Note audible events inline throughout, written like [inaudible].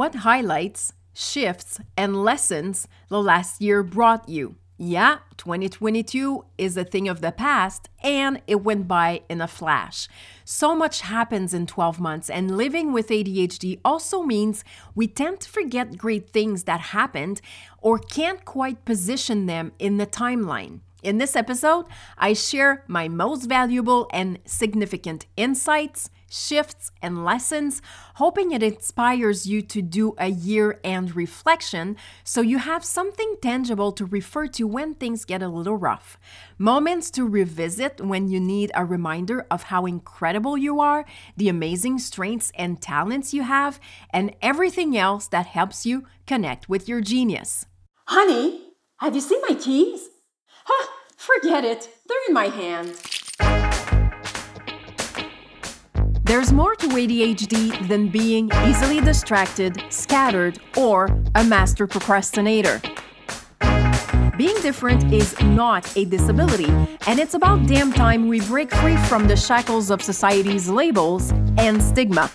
what highlights, shifts, and lessons the last year brought you. Yeah, 2022 is a thing of the past and it went by in a flash. So much happens in 12 months, and living with ADHD also means we tend to forget great things that happened or can't quite position them in the timeline. In this episode, I share my most valuable and significant insights, shifts, and lessons, hoping it inspires you to do a year end reflection so you have something tangible to refer to when things get a little rough. Moments to revisit when you need a reminder of how incredible you are, the amazing strengths and talents you have, and everything else that helps you connect with your genius. Honey, have you seen my keys? Huh, forget it. They're in my hand. There's more to ADHD than being easily distracted, scattered, or a master procrastinator. Being different is not a disability, and it's about damn time we break free from the shackles of society's labels and stigma.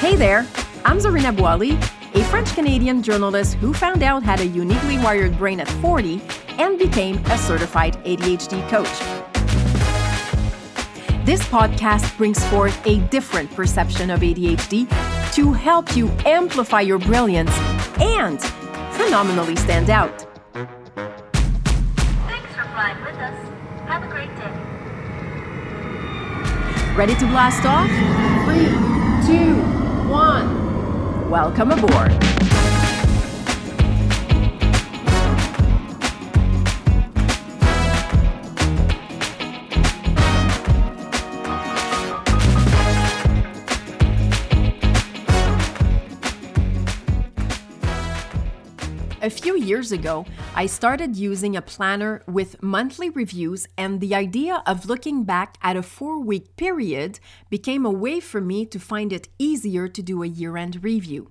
Hey there, I'm Zarina Boily, a French Canadian journalist who found out had a uniquely wired brain at 40 and became a certified ADHD coach. This podcast brings forth a different perception of ADHD to help you amplify your brilliance and phenomenally stand out. Thanks for flying with us. Have a great day. Ready to blast off? Three, two, one. Welcome aboard. A few years ago, I started using a planner with monthly reviews, and the idea of looking back at a four week period became a way for me to find it easier to do a year end review.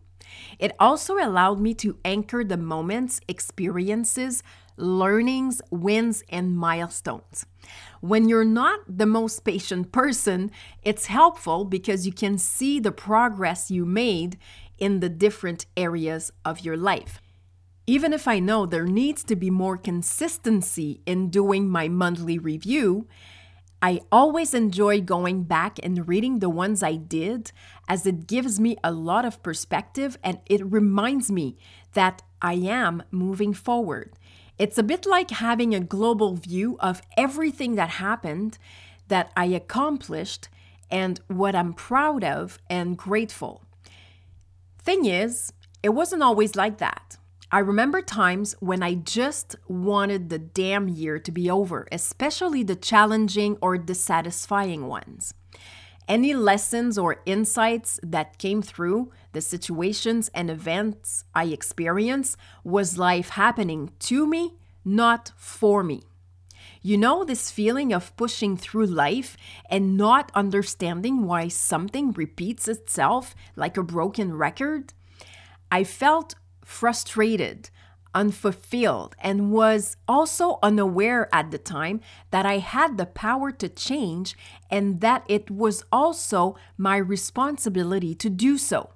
It also allowed me to anchor the moments, experiences, learnings, wins, and milestones. When you're not the most patient person, it's helpful because you can see the progress you made in the different areas of your life. Even if I know there needs to be more consistency in doing my monthly review, I always enjoy going back and reading the ones I did as it gives me a lot of perspective and it reminds me that I am moving forward. It's a bit like having a global view of everything that happened, that I accomplished, and what I'm proud of and grateful. Thing is, it wasn't always like that. I remember times when I just wanted the damn year to be over, especially the challenging or dissatisfying ones. Any lessons or insights that came through the situations and events I experienced was life happening to me, not for me. You know, this feeling of pushing through life and not understanding why something repeats itself like a broken record? I felt frustrated, unfulfilled, and was also unaware at the time that I had the power to change and that it was also my responsibility to do so.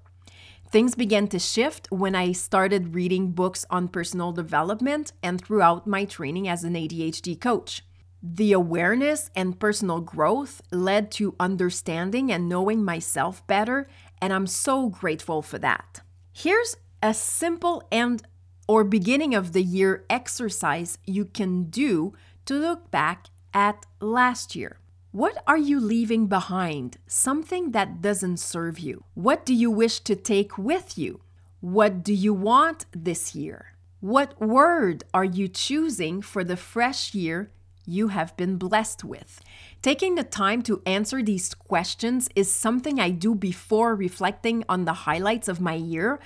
Things began to shift when I started reading books on personal development and throughout my training as an ADHD coach. The awareness and personal growth led to understanding and knowing myself better, and I'm so grateful for that. Here's a simple end or beginning of the year exercise you can do to look back at last year. What are you leaving behind? Something that doesn't serve you. What do you wish to take with you? What do you want this year? What word are you choosing for the fresh year you have been blessed with? Taking the time to answer these questions is something I do before reflecting on the highlights of my year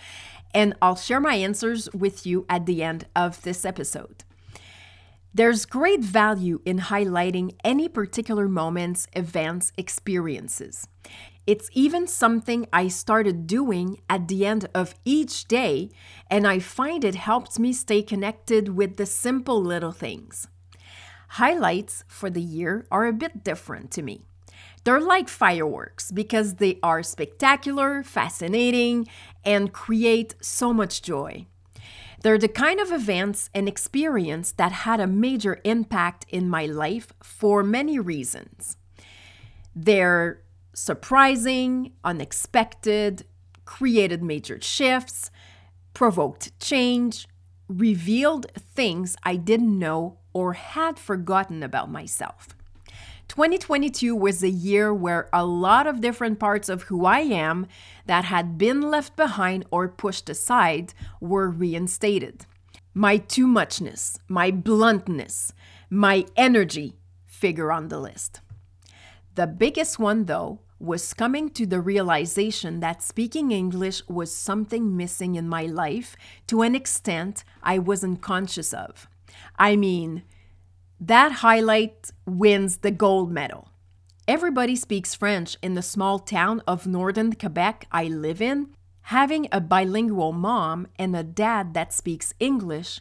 and I'll share my answers with you at the end of this episode. There's great value in highlighting any particular moments, events, experiences. It's even something I started doing at the end of each day, and I find it helps me stay connected with the simple little things. Highlights for the year are a bit different to me. They're like fireworks because they are spectacular, fascinating, and create so much joy. They're the kind of events and experience that had a major impact in my life for many reasons. They're surprising, unexpected, created major shifts, provoked change, revealed things I didn't know or had forgotten about myself. 2022 was a year where a lot of different parts of who I am that had been left behind or pushed aside were reinstated. My too muchness, my bluntness, my energy figure on the list. The biggest one, though, was coming to the realization that speaking English was something missing in my life to an extent I wasn't conscious of. I mean, that highlight wins the gold medal. Everybody speaks French in the small town of northern Quebec I live in. Having a bilingual mom and a dad that speaks English,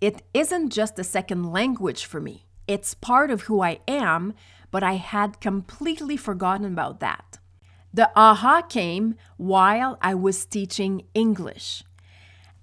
it isn't just a second language for me. It's part of who I am, but I had completely forgotten about that. The aha came while I was teaching English.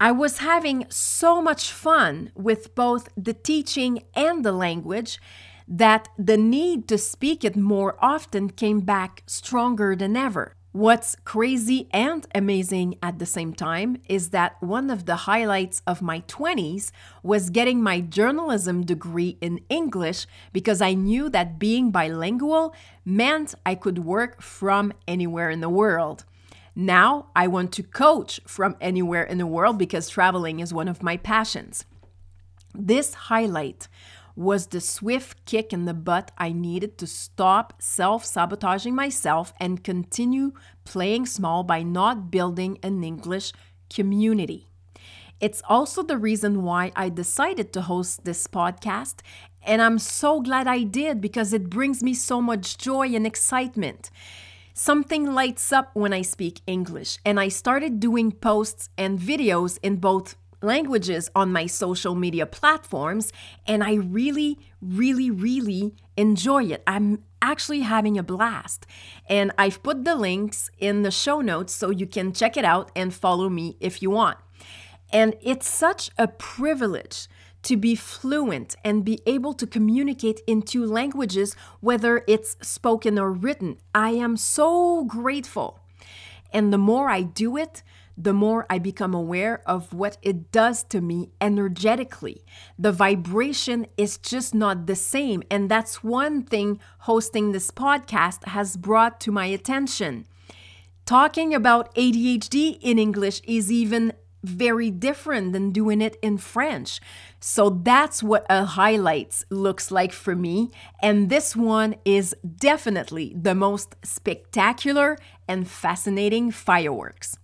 I was having so much fun with both the teaching and the language that the need to speak it more often came back stronger than ever. What's crazy and amazing at the same time is that one of the highlights of my 20s was getting my journalism degree in English because I knew that being bilingual meant I could work from anywhere in the world. Now I want to coach from anywhere in the world because traveling is one of my passions. This highlight was the swift kick in the butt I needed to stop self sabotaging myself and continue playing small by not building an English community. It's also the reason why I decided to host this podcast, and I'm so glad I did because it brings me so much joy and excitement. Something lights up when I speak English, and I started doing posts and videos in both languages on my social media platforms, and I really, really, really enjoy it. I'm actually having a blast. And I've put the links in the show notes so you can check it out and follow me if you want. And it's such a privilege to be fluent and be able to communicate in two languages, whether it's spoken or written. I am so grateful. And the more I do it, the more I become aware of what it does to me energetically. The vibration is just not the same. And that's one thing hosting this podcast has brought to my attention. Talking about ADHD in English is even very different than doing it in French. So that's what a highlights looks like for me. And this one is definitely the most spectacular and fascinating fireworks.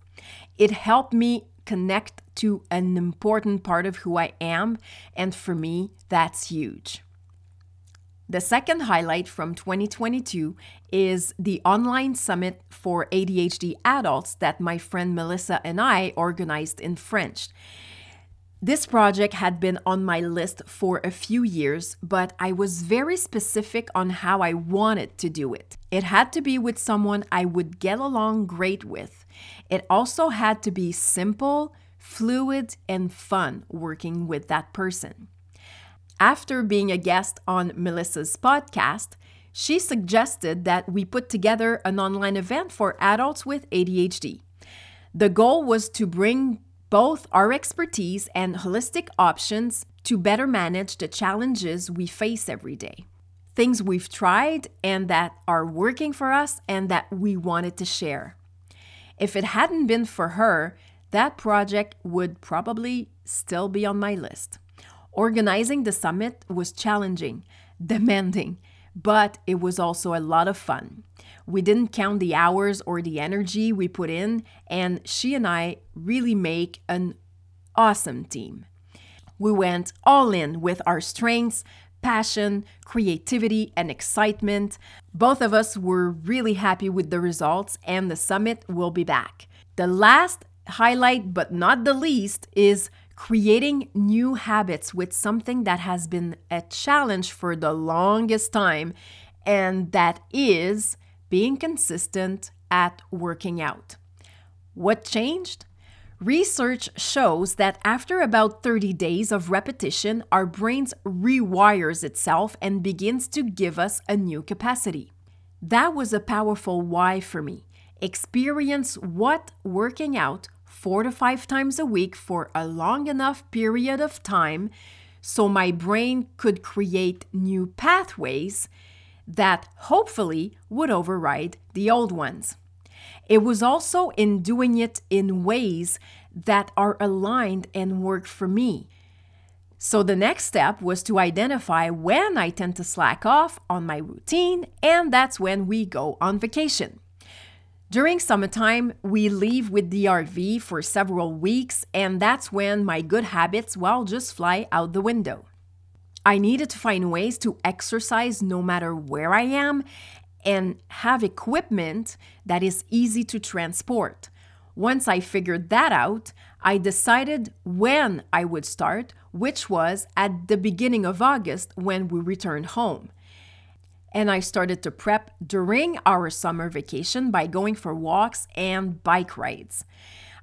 It helped me connect to an important part of who I am. And for me, that's huge. The second highlight from 2022 is the online summit for ADHD adults that my friend Melissa and I organized in French. This project had been on my list for a few years, but I was very specific on how I wanted to do it. It had to be with someone I would get along great with. It also had to be simple, fluid, and fun working with that person. After being a guest on Melissa's podcast, she suggested that we put together an online event for adults with ADHD. The goal was to bring both our expertise and holistic options to better manage the challenges we face every day. Things we've tried and that are working for us and that we wanted to share. If it hadn't been for her, that project would probably still be on my list. Organizing the summit was challenging, demanding, but it was also a lot of fun. We didn't count the hours or the energy we put in, and she and I really make an awesome team. We went all in with our strengths, passion, creativity, and excitement. Both of us were really happy with the results, and the summit will be back. The last highlight, but not the least, is creating new habits with something that has been a challenge for the longest time, and that is being consistent at working out. What changed? Research shows that after about 30 days of repetition, our brains rewires itself and begins to give us a new capacity. That was a powerful why for me. Experience what working out four to five times a week for a long enough period of time so my brain could create new pathways that hopefully would override the old ones. It was also in doing it in ways that are aligned and work for me. So the next step was to identify when I tend to slack off on my routine, and that's when we go on vacation. During summertime, we leave with the RV for several weeks, and that's when my good habits, well, just fly out the window. I needed to find ways to exercise no matter where I am and have equipment that is easy to transport. Once I figured that out, I decided when I would start, which was at the beginning of August when we returned home. And I started to prep during our summer vacation by going for walks and bike rides.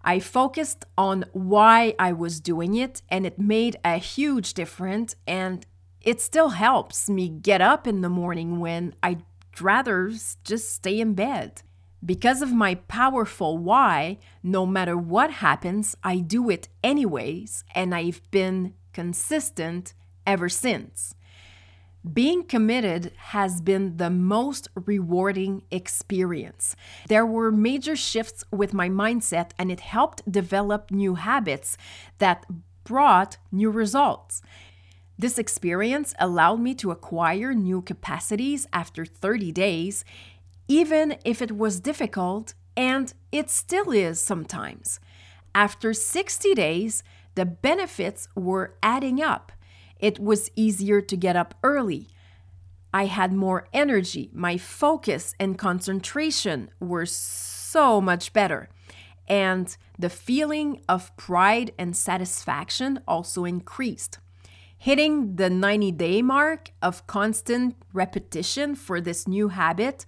I focused on why I was doing it, and it made a huge difference. And it still helps me get up in the morning when I'd rather just stay in bed. Because of my powerful why, no matter what happens, I do it anyways, and I've been consistent ever since. Being committed has been the most rewarding experience. There were major shifts with my mindset, and it helped develop new habits that brought new results. This experience allowed me to acquire new capacities after 30 days, even if it was difficult, and it still is sometimes. After 60 days, the benefits were adding up. It was easier to get up early. I had more energy. My focus and concentration were so much better. And the feeling of pride and satisfaction also increased. Hitting the 90 day mark of constant repetition for this new habit,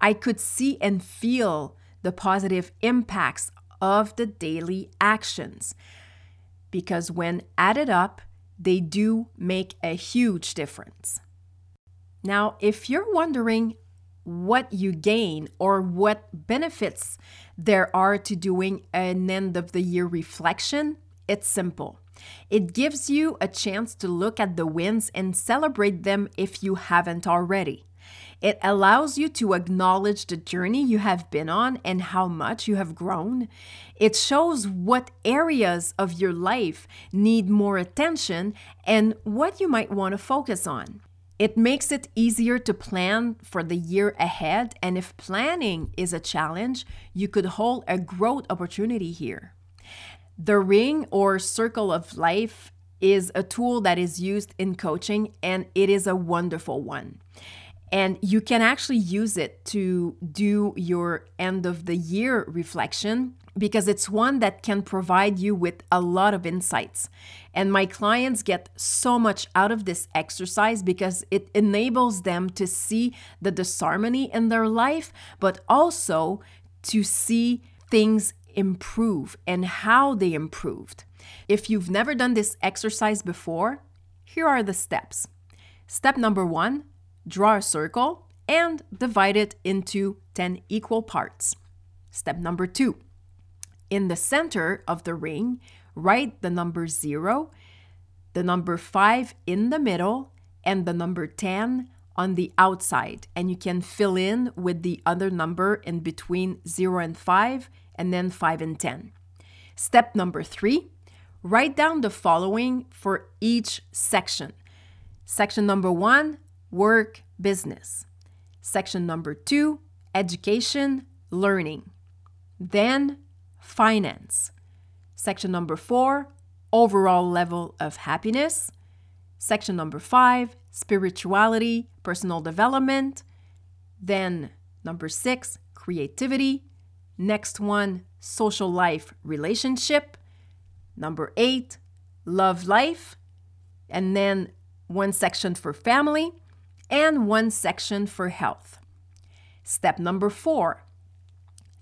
I could see and feel the positive impacts of the daily actions. Because when added up, they do make a huge difference. Now, if you're wondering what you gain or what benefits there are to doing an end of the year reflection, it's simple. It gives you a chance to look at the wins and celebrate them if you haven't already. It allows you to acknowledge the journey you have been on and how much you have grown. It shows what areas of your life need more attention and what you might want to focus on. It makes it easier to plan for the year ahead, and if planning is a challenge, you could hold a growth opportunity here. The ring or circle of life is a tool that is used in coaching, and it is a wonderful one. And you can actually use it to do your end of the year reflection because it's one that can provide you with a lot of insights. And my clients get so much out of this exercise because it enables them to see the disharmony in their life, but also to see things improve and how they improved. If you've never done this exercise before, here are the steps. Step number one draw a circle and divide it into 10 equal parts. Step number two in the center of the ring, write the number zero, the number five in the middle, and the number 10 on the outside. And you can fill in with the other number in between 0 and 5 and then 5 and 10. Step number three write down the following for each section. Section number one work, business. Section number two education, learning. Then finance. Section number four overall level of happiness. Section number five spirituality, personal development. Then number six creativity. Next one, social life relationship. Number eight, love life. And then one section for family and one section for health. Step number four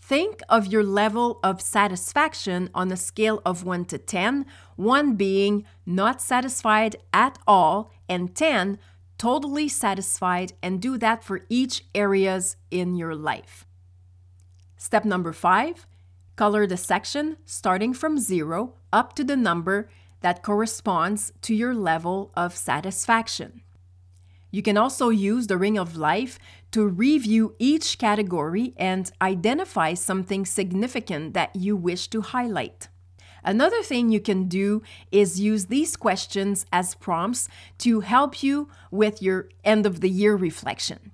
think of your level of satisfaction on a scale of 1 to 10, 1 being not satisfied at all, and 10 totally satisfied, and do that for each areas in your life. Step number five color the section starting from zero up to the number that corresponds to your level of satisfaction. You can also use the Ring of Life to review each category and identify something significant that you wish to highlight. Another thing you can do is use these questions as prompts to help you with your end of the year reflection.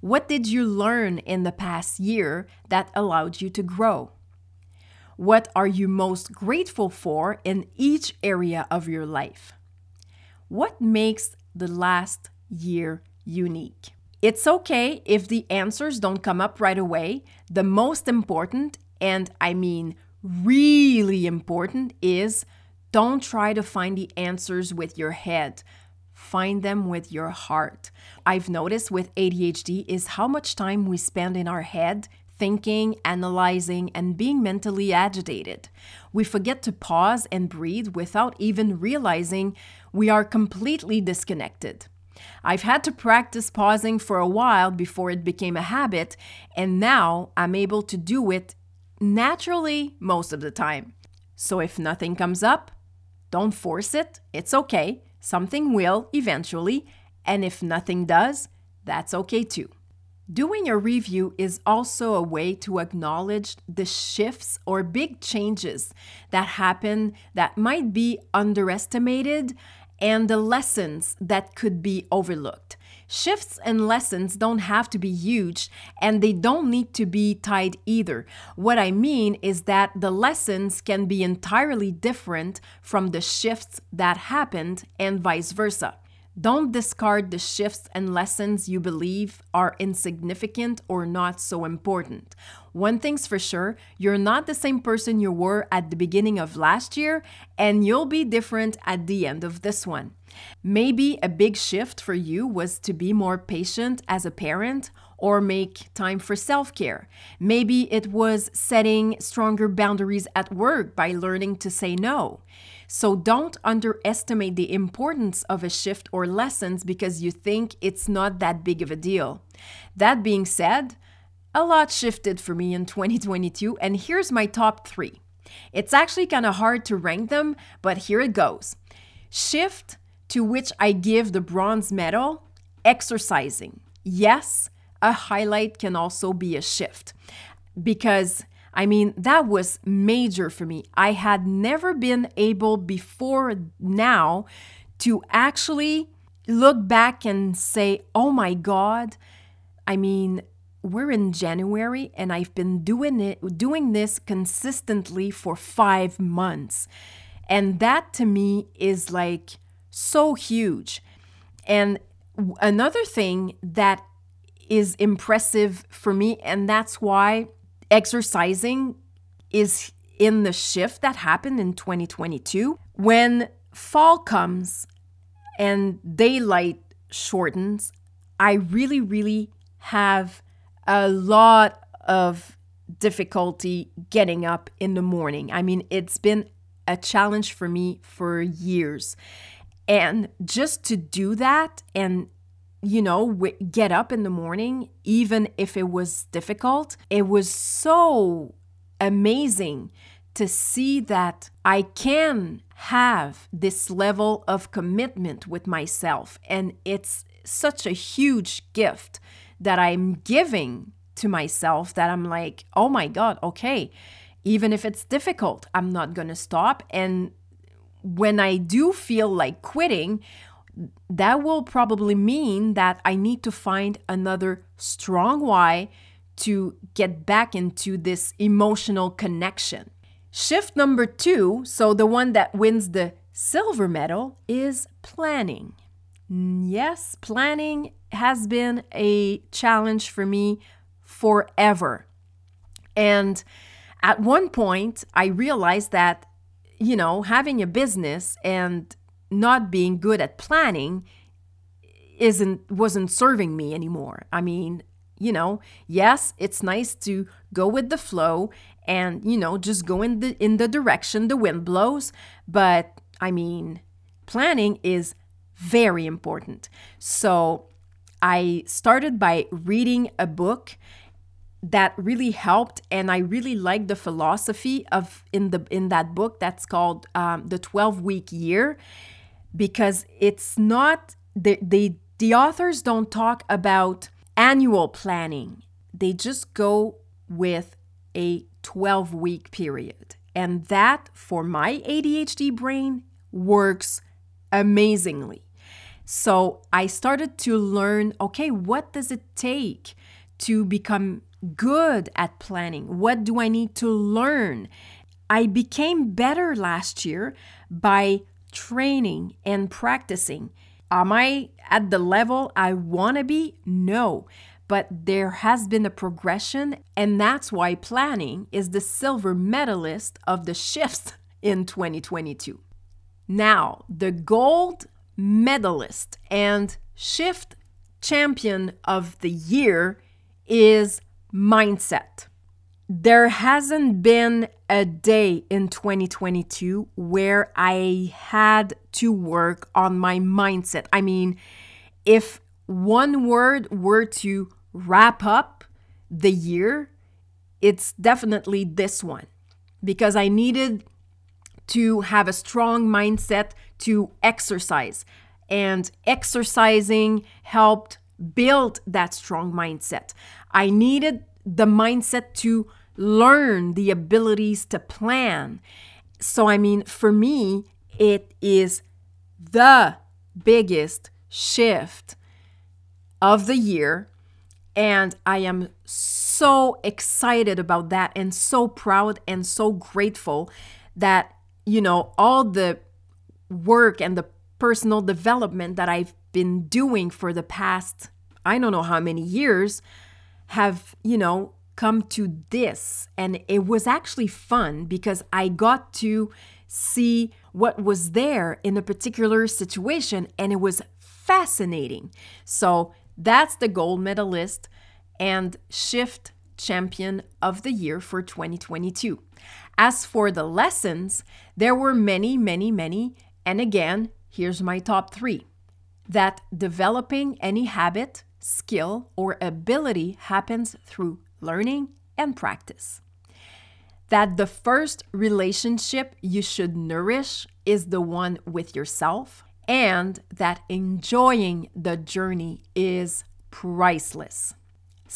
What did you learn in the past year that allowed you to grow? What are you most grateful for in each area of your life? What makes the last year unique? It's okay if the answers don't come up right away. The most important, and I mean really important, is don't try to find the answers with your head find them with your heart. I've noticed with ADHD is how much time we spend in our head thinking, analyzing, and being mentally agitated. We forget to pause and breathe without even realizing we are completely disconnected. I've had to practice pausing for a while before it became a habit, and now I'm able to do it naturally most of the time. So if nothing comes up, don't force it, it's okay. Something will eventually, and if nothing does, that's okay too. Doing a review is also a way to acknowledge the shifts or big changes that happen that might be underestimated and the lessons that could be overlooked. Shifts and lessons don't have to be huge and they don't need to be tied either. What I mean is that the lessons can be entirely different from the shifts that happened and vice versa. Don't discard the shifts and lessons you believe are insignificant or not so important. One thing's for sure, you're not the same person you were at the beginning of last year, and you'll be different at the end of this one. Maybe a big shift for you was to be more patient as a parent or make time for self care. Maybe it was setting stronger boundaries at work by learning to say no. So don't underestimate the importance of a shift or lessons because you think it's not that big of a deal. That being said, a lot shifted for me in 2022, and here's my top three. It's actually kind of hard to rank them, but here it goes. Shift to which I give the bronze medal exercising. Yes, a highlight can also be a shift because I mean, that was major for me. I had never been able before now to actually look back and say, oh my God, I mean, we're in January and I've been doing it doing this consistently for 5 months. And that to me is like so huge. And another thing that is impressive for me, and that's why exercising is in the shift that happened in 2022. When fall comes and daylight shortens, I really, really have a lot of difficulty getting up in the morning. I mean, it's been a challenge for me for years. And just to do that and, you know, w- get up in the morning, even if it was difficult, it was so amazing to see that I can have this level of commitment with myself. And it's such a huge gift that I'm giving to myself that I'm like, oh my God, okay, even if it's difficult, I'm not going to stop. And when I do feel like quitting, that will probably mean that I need to find another strong why to get back into this emotional connection. Shift number two, so the one that wins the silver medal, is planning. Yes, planning has been a challenge for me forever. And at one point, I realized that you know, having a business and not being good at planning isn't wasn't serving me anymore. I mean, You know, yes, it's nice to go with the flow and, you know, just go in the in the direction the wind blows, but I mean, planning is very important. So, I started by reading a book that really helped and i really like the philosophy of in the in that book that's called um, the 12 week year because it's not they, they the authors don't talk about annual planning. They just go with a 12 week period. And that for my adhd brain works amazingly so i started to learn okay what does it take to become good at planning? What do I need to learn? I became better last year by training and practicing. Am I at the level I want to be? No. But there has been a progression, and that's why planning is the silver medalist of the shifts [laughs] in 2022. Now, the gold medalist and shift champion of the year is mindset. There hasn't been a day in 2022 where I had to work on my mindset. I mean, if one word were to wrap up the year, it's definitely this one because I needed to have a strong mindset to exercise. And exercising helped build that strong mindset. I needed the mindset to learn the abilities to plan. So, I mean, for me, it is the biggest shift of the year. And I am so excited about that and so proud and so grateful that, you know, all the work and the personal development that I've been doing for the past, I don't know how many years, have, you know, come to this. And it was actually fun because I got to see what was there in a particular situation and it was fascinating. So that's the gold medalist and shift champion of the year for 2022. As for the lessons, there were many, many, many. And again, here's my top three that developing any habit skill, or ability happens through learning and practice. That the first relationship you should nourish is the one with yourself, and that enjoying the journey is priceless.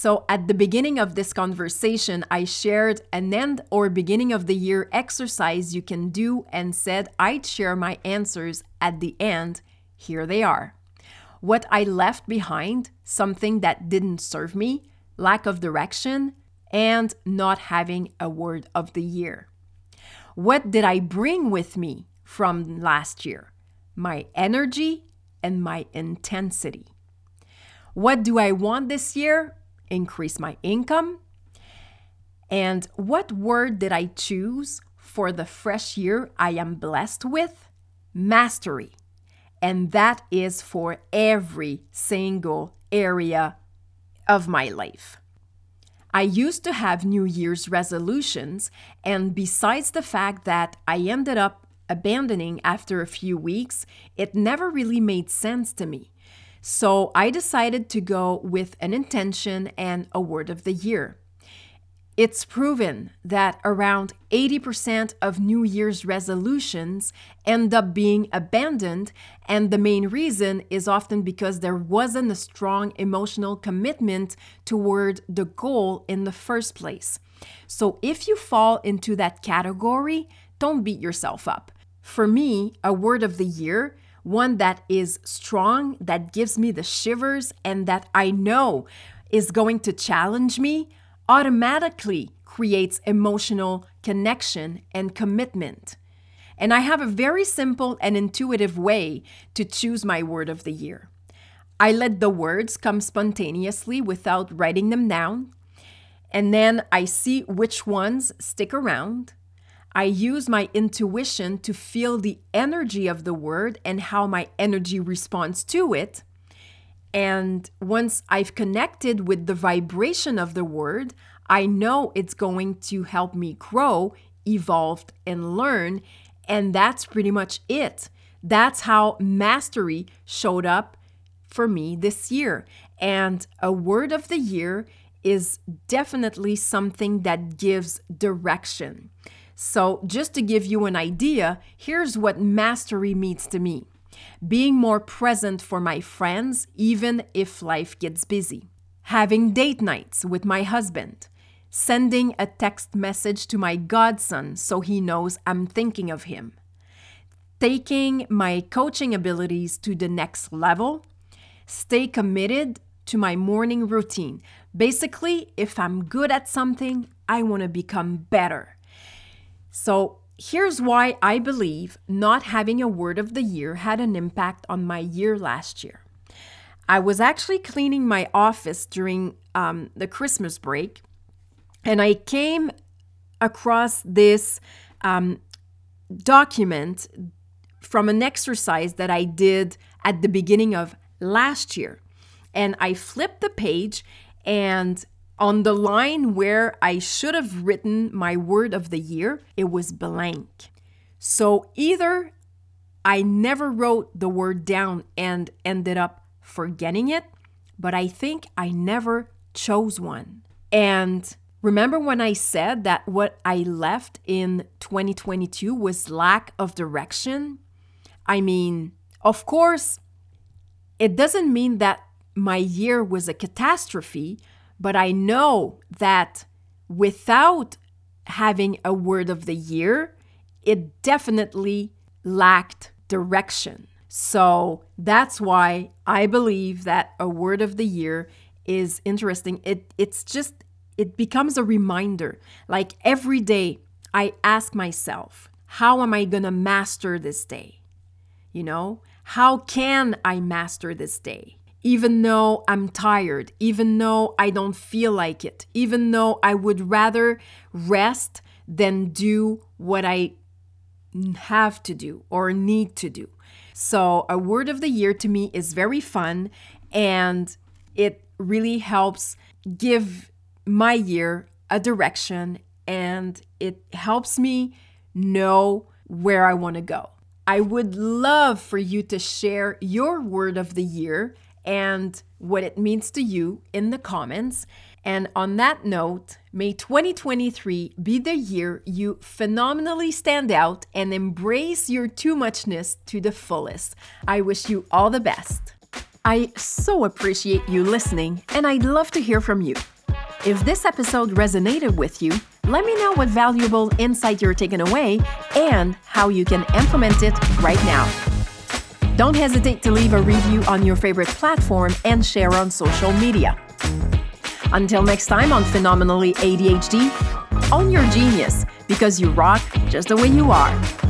So, at the beginning of this conversation, I shared an end or beginning of the year exercise you can do and said I'd share my answers at the end. Here they are what I left behind, something that didn't serve me, lack of direction, and not having a word of the year. What did I bring with me from last year? My energy and my intensity. What do I want this year? Increase my income. And what word did I choose for the fresh year I am blessed with? Mastery. And that is for every single area of my life. I used to have New Year's resolutions, and besides the fact that I ended up abandoning after a few weeks, it never really made sense to me. So I decided to go with an intention and a word of the year. It's proven that around 80% of New Year's resolutions end up being abandoned, and the main reason is often because there wasn't a strong emotional commitment toward the goal in the first place. So if you fall into that category, don't beat yourself up. For me, a word of the year, one that is strong, that gives me the shivers, and that I know is going to challenge me automatically creates emotional connection and commitment. And I have a very simple and intuitive way to choose my word of the year. I let the words come spontaneously without writing them down. And then I see which ones stick around. I use my intuition to feel the energy of the word and how my energy responds to it. And once I've connected with the vibration of the word, I know it's going to help me grow, evolve, and learn. And that's pretty much it. That's how mastery showed up for me this year. And a word of the year is definitely something that gives direction. So, just to give you an idea, here's what mastery means to me. Being more present for my friends, even if life gets busy, having date nights with my husband, sending a text message to my godson so he knows I'm thinking of him, taking my coaching abilities to the next level, stay committed to my morning routine. Basically, if I'm good at something, I want to become better. So, here's why I believe not having a word of the year had an impact on my year last year. I was actually cleaning my office during um, the Christmas break, and I came across this um, document from an exercise that I did at the beginning of last year. And I flipped the page, and on the line where I should have written my word of the year, it was blank. So either I never wrote the word down and ended up forgetting it, but I think I never chose one. And remember when I said that what I left in 2022 was lack of direction? I mean, of course, it doesn't mean that my year was a catastrophe, but I know that without having a word of the year, it definitely lacked direction. So that's why I believe that a word of the year is interesting. It it's just it becomes a reminder. Like every day I ask myself, how am I going to master this day? You know, how can I master this day? Even though I'm tired, even though I don't feel like it, even though I would rather rest than do what I have to do or need to do. So, a word of the year to me is very fun and it really helps give my year a direction and it helps me know where I want to go. I would love for you to share your word of the year and what it means to you in the comments. And on that note, may 2023 be the year you phenomenally stand out and embrace your too muchness to the fullest. I wish you all the best. I so appreciate you listening, and I'd love to hear from you. If this episode resonated with you, let me know what valuable insight you're taking away and how you can implement it right now. Don't hesitate to leave a review on your favorite platform and share on social media. Until next time on Phenomenally ADHD, own your genius because you rock just the way you are.